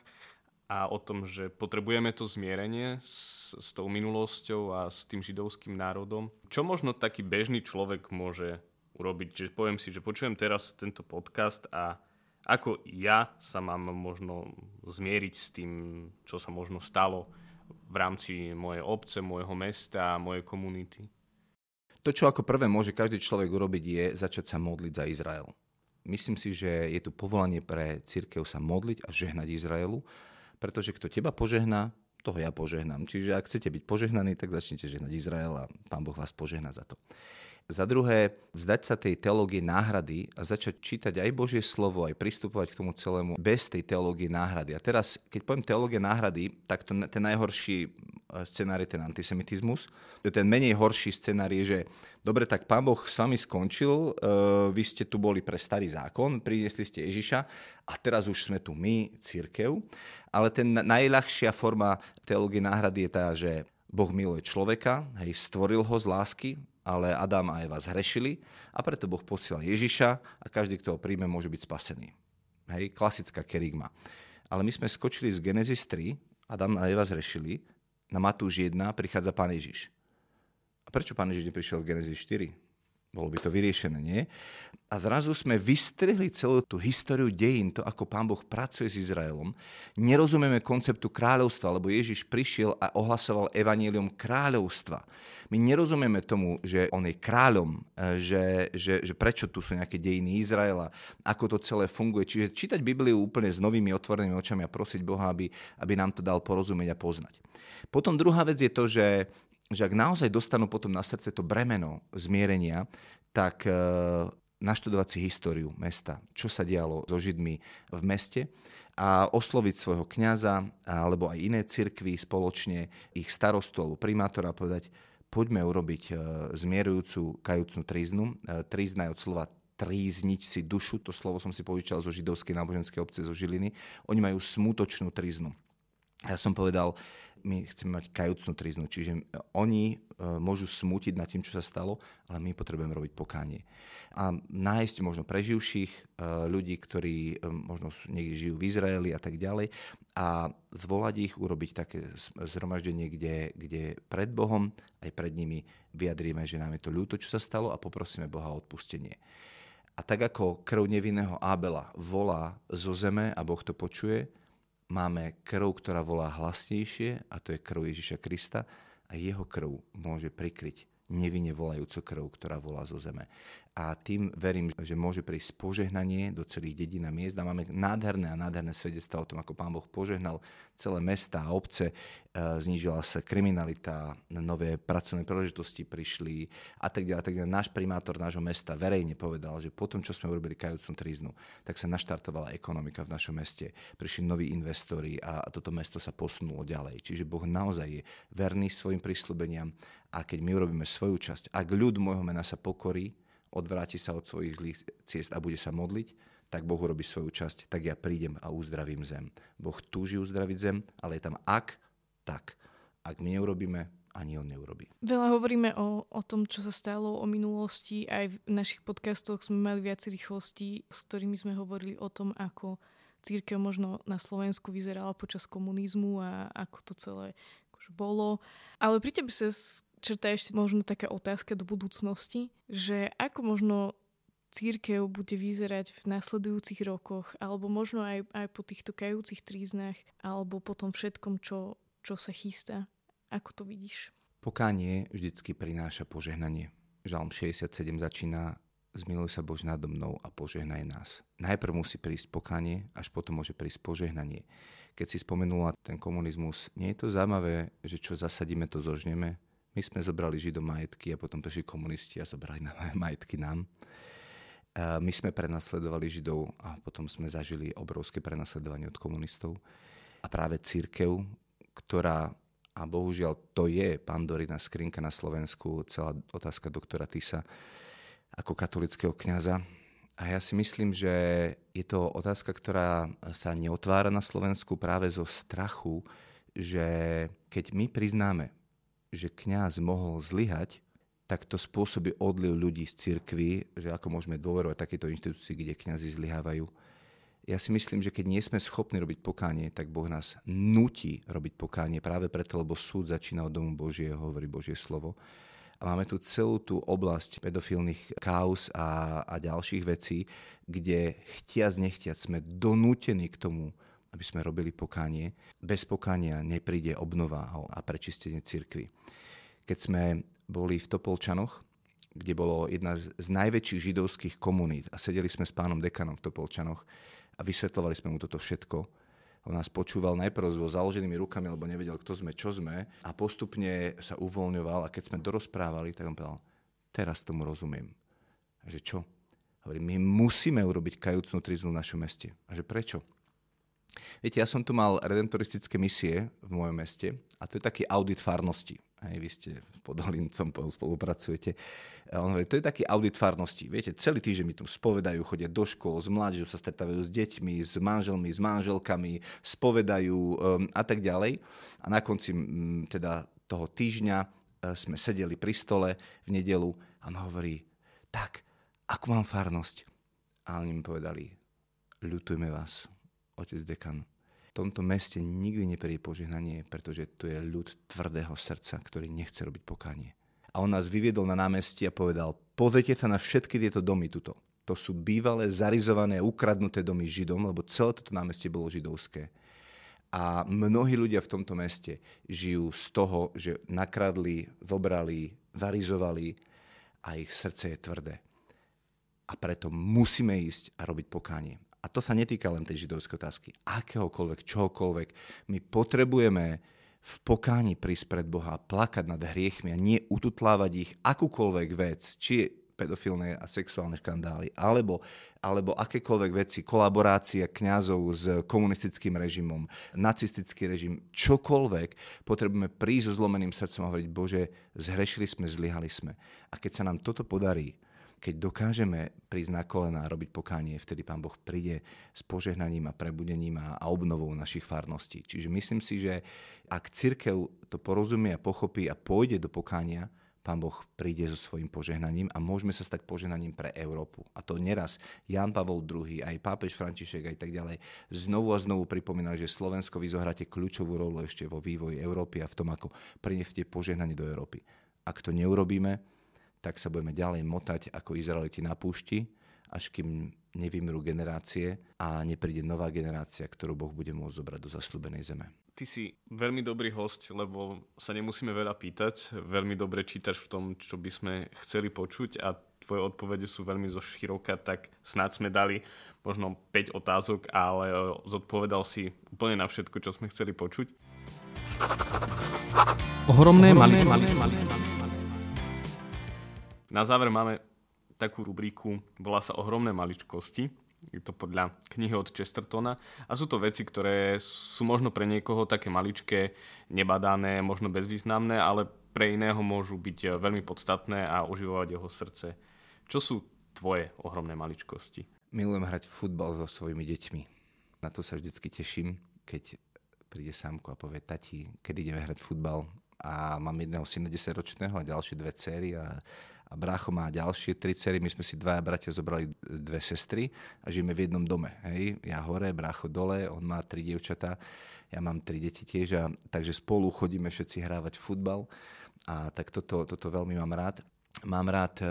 a o tom, že potrebujeme to zmierenie s, s tou minulosťou a s tým židovským národom. Čo možno taký bežný človek môže urobiť? Že poviem si, že počujem teraz tento podcast a ako ja sa mám možno zmieriť s tým, čo sa možno stalo v rámci mojej obce, môjho mesta, mojej komunity? To, čo ako prvé môže každý človek urobiť, je začať sa modliť za Izrael. Myslím si, že je tu povolanie pre církev sa modliť a žehnať Izraelu, pretože kto teba požehná, toho ja požehnám. Čiže ak chcete byť požehnaní, tak začnite žehnať Izrael a pán Boh vás požehná za to. Za druhé, vzdať sa tej teológie náhrady a začať čítať aj Božie slovo, aj pristupovať k tomu celému bez tej teológie náhrady. A teraz, keď poviem teológie náhrady, tak to, ten najhorší e, scenár je ten antisemitizmus. Ten menej horší scenár je, že dobre, tak pán Boh s vami skončil, uh, vy ste tu boli pre starý zákon, priniesli ste Ježiša a teraz už sme tu my, církev. Ale ten najľahšia forma teológie náhrady je tá, že Boh miluje človeka, hej, stvoril ho z lásky, ale Adam a Eva zhrešili a preto Boh posielal Ježiša a každý, kto ho príjme, môže byť spasený. Hej, klasická kerigma. Ale my sme skočili z Genesis 3, Adam a Eva zhrešili, na Matúš 1 prichádza Pán Ježiš. A prečo Pán Ježiš neprišiel v Genesis 4? Bolo by to vyriešené, nie? A zrazu sme vystrihli celú tú históriu dejín, to ako pán Boh pracuje s Izraelom. Nerozumieme konceptu kráľovstva, lebo Ježiš prišiel a ohlasoval evanílium kráľovstva. My nerozumieme tomu, že on je kráľom, e, že, že, že prečo tu sú nejaké dejiny Izraela, ako to celé funguje. Čiže čítať Bibliu úplne s novými otvorenými očami a prosiť Boha, aby, aby nám to dal porozumieť a poznať. Potom druhá vec je to, že že ak naozaj dostanú potom na srdce to bremeno zmierenia, tak e, naštudovať si históriu mesta, čo sa dialo so Židmi v meste a osloviť svojho kňaza alebo aj iné cirkvy spoločne, ich starostu alebo primátora a povedať, poďme urobiť e, zmierujúcu kajúcnu tríznu. E, trízna je od slova trízniť si dušu, to slovo som si požičal zo židovskej náboženskej obce zo Žiliny. Oni majú smutočnú tríznu. Ja som povedal, my chceme mať kajúcnú triznu, čiže oni e, môžu smútiť nad tým, čo sa stalo, ale my potrebujeme robiť pokánie. A nájsť možno preživších e, ľudí, ktorí e, možno niekde žijú v Izraeli a tak ďalej a zvolať ich, urobiť také zhromaždenie, kde, kde pred Bohom aj pred nimi vyjadríme, že nám je to ľúto, čo sa stalo a poprosíme Boha o odpustenie. A tak ako krv nevinného Ábela volá zo zeme a Boh to počuje, máme krv, ktorá volá hlasnejšie a to je krv Ježiša Krista a jeho krv môže prikryť nevinne volajúcu krv, ktorá volá zo zeme. A tým verím, že môže prísť požehnanie do celých dedín a miest. A máme nádherné a nádherné svedectva o tom, ako Pán Boh požehnal celé mesta a obce. E, znížila sa kriminalita, nové pracovné príležitosti prišli a tak ďalej. A tak ďalej. Náš primátor nášho mesta verejne povedal, že po tom, čo sme urobili kajúcnú tríznu, tak sa naštartovala ekonomika v našom meste. Prišli noví investori a toto mesto sa posunulo ďalej. Čiže Boh naozaj je verný svojim prísľubeniam a keď my urobíme svoju časť, ak ľud môjho mena sa pokorí, odvráti sa od svojich zlých ciest a bude sa modliť, tak Boh urobí svoju časť, tak ja prídem a uzdravím zem. Boh túži uzdraviť zem, ale je tam ak, tak. Ak my neurobíme, ani on neurobí. Veľa hovoríme o, o tom, čo sa stalo, o minulosti. Aj v našich podcastoch sme mali viacerých hostí, s ktorými sme hovorili o tom, ako církev možno na Slovensku vyzerala počas komunizmu a ako to celé akože bolo. Ale pri tebe sa črta ešte možno taká otázka do budúcnosti, že ako možno církev bude vyzerať v nasledujúcich rokoch, alebo možno aj, aj po týchto kajúcich tríznach, alebo po tom všetkom, čo, čo sa chystá. Ako to vidíš? Pokánie vždycky prináša požehnanie. Žalm 67 začína Zmiluj sa Bož nado mnou a požehnaj nás. Najprv musí prísť pokánie, až potom môže prísť požehnanie. Keď si spomenula ten komunizmus, nie je to zaujímavé, že čo zasadíme, to zožneme? My sme zobrali Židom majetky a potom prišli komunisti a zobrali na majetky nám. My sme prenasledovali Židov a potom sme zažili obrovské prenasledovanie od komunistov. A práve církev, ktorá, a bohužiaľ to je pandorina skrinka na Slovensku, celá otázka doktora Tisa, ako katolického kňaza. A ja si myslím, že je to otázka, ktorá sa neotvára na Slovensku práve zo strachu, že keď my priznáme, že kňaz mohol zlyhať, tak to spôsobí odliv ľudí z cirkvy, že ako môžeme dôverovať takéto inštitúcii, kde kňazi zlyhávajú. Ja si myslím, že keď nie sme schopní robiť pokánie, tak Boh nás nutí robiť pokánie práve preto, lebo súd začína od domu Božieho, hovorí Božie slovo. A máme tu celú tú oblasť pedofilných kauz a, a ďalších vecí, kde chtiac nechtiac sme donútení k tomu, aby sme robili pokánie. Bez pokánia nepríde obnova a prečistenie cirkvy. Keď sme boli v Topolčanoch, kde bolo jedna z najväčších židovských komunít a sedeli sme s pánom dekanom v Topolčanoch a vysvetlovali sme mu toto všetko. On nás počúval najprv so založenými rukami, lebo nevedel, kto sme, čo sme a postupne sa uvoľňoval a keď sme dorozprávali, tak on povedal, teraz tomu rozumiem. A že čo? Hovorí, my musíme urobiť kajúcnú triznu v našom meste. A že prečo? Viete, ja som tu mal redemptoristické misie v mojom meste a to je taký audit farnosti. Aj vy ste s Podolincom spolupracujete. On hovorí, to je taký audit farnosti. Viete, celý týždeň mi tu spovedajú, chodia do škôl, s mládežou sa stretávajú s deťmi, s manželmi, s manželkami, spovedajú um, a tak ďalej. A na konci um, teda toho týždňa uh, sme sedeli pri stole v nedelu a on hovorí, tak, ako mám farnosť? A oni mi povedali, ľutujme vás, otec dekan. V tomto meste nikdy nepríde požehnanie, pretože to je ľud tvrdého srdca, ktorý nechce robiť pokánie. A on nás vyviedol na námestie a povedal, pozrite sa na všetky tieto domy tuto. To sú bývalé, zarizované, ukradnuté domy Židom, lebo celé toto námestie bolo židovské. A mnohí ľudia v tomto meste žijú z toho, že nakradli, zobrali, zarizovali a ich srdce je tvrdé. A preto musíme ísť a robiť pokánie. A to sa netýka len tej židovskej otázky. Akéhokoľvek, čohokoľvek. My potrebujeme v pokáni prísť pred Boha plakať nad hriechmi a nie ututlávať ich akúkoľvek vec, či pedofilné a sexuálne škandály, alebo, alebo akékoľvek veci, kolaborácia kňazov s komunistickým režimom, nacistický režim, čokoľvek, potrebujeme prísť so zlomeným srdcom a hovoriť, Bože, zhrešili sme, zlyhali sme. A keď sa nám toto podarí, keď dokážeme prísť na kolena a robiť pokánie, vtedy Pán Boh príde s požehnaním a prebudením a, obnovou našich farností. Čiže myslím si, že ak církev to porozumie a pochopí a pôjde do pokánia, Pán Boh príde so svojím požehnaním a môžeme sa stať požehnaním pre Európu. A to neraz Jan Pavol II, aj pápež František aj tak ďalej znovu a znovu pripomínali, že Slovensko vy zohráte kľúčovú rolu ešte vo vývoji Európy a v tom, ako prineste požehnanie do Európy. Ak to neurobíme, tak sa budeme ďalej motať ako Izraeliti na púšti, až kým nevymrú generácie a nepríde nová generácia, ktorú Boh bude môcť zobrať do zaslúbenej zeme ty si veľmi dobrý host, lebo sa nemusíme veľa pýtať. Veľmi dobre čítaš v tom, čo by sme chceli počuť a tvoje odpovede sú veľmi zo široka, tak snáď sme dali možno 5 otázok, ale zodpovedal si úplne na všetko, čo sme chceli počuť. Ohromné, Ohromné maličkosti. Na záver máme takú rubriku, volá sa Ohromné maličkosti je to podľa knihy od Chestertona. A sú to veci, ktoré sú možno pre niekoho také maličké, nebadané, možno bezvýznamné, ale pre iného môžu byť eh, veľmi podstatné a uživovať jeho srdce. Čo sú tvoje ohromné maličkosti? Milujem hrať futbal so svojimi deťmi. Na to sa vždycky teším, keď príde sámko a povie, tati, kedy ideme hrať futbal. A mám jedného syna 10 ročného a ďalšie dve céry a a brácho má ďalšie tri cery, my sme si dvaja bratia zobrali dve sestry a žijeme v jednom dome. Hej? Ja hore, brácho dole, on má tri dievčatá, ja mám tri deti tiež, a, takže spolu chodíme všetci hrávať futbal a tak toto, toto veľmi mám rád. Mám rád, e,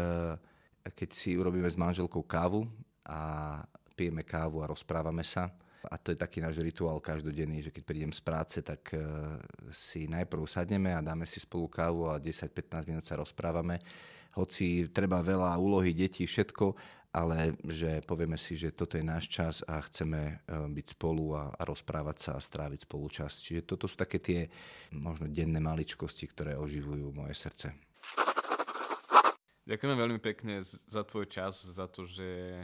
keď si urobíme s manželkou kávu a pijeme kávu a rozprávame sa. A to je taký náš rituál každodenný, že keď prídem z práce, tak e, si najprv sadneme a dáme si spolu kávu a 10-15 minút sa rozprávame hoci treba veľa úlohy, detí, všetko, ale že povieme si, že toto je náš čas a chceme e, byť spolu a, a rozprávať sa a stráviť spolu čas. Čiže toto sú také tie možno denné maličkosti, ktoré oživujú moje srdce. Ďakujeme veľmi pekne za tvoj čas, za to, že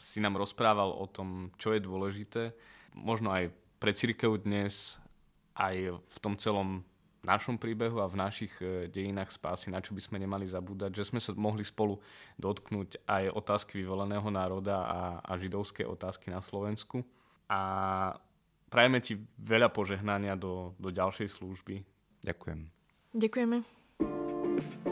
si nám rozprával o tom, čo je dôležité. Možno aj pre církev dnes, aj v tom celom našom príbehu a v našich e, dejinách spásy, na čo by sme nemali zabúdať, že sme sa mohli spolu dotknúť aj otázky vyvoleného národa a, a židovské otázky na Slovensku. A prajeme ti veľa požehnania do, do ďalšej služby. Ďakujem. Ďakujeme.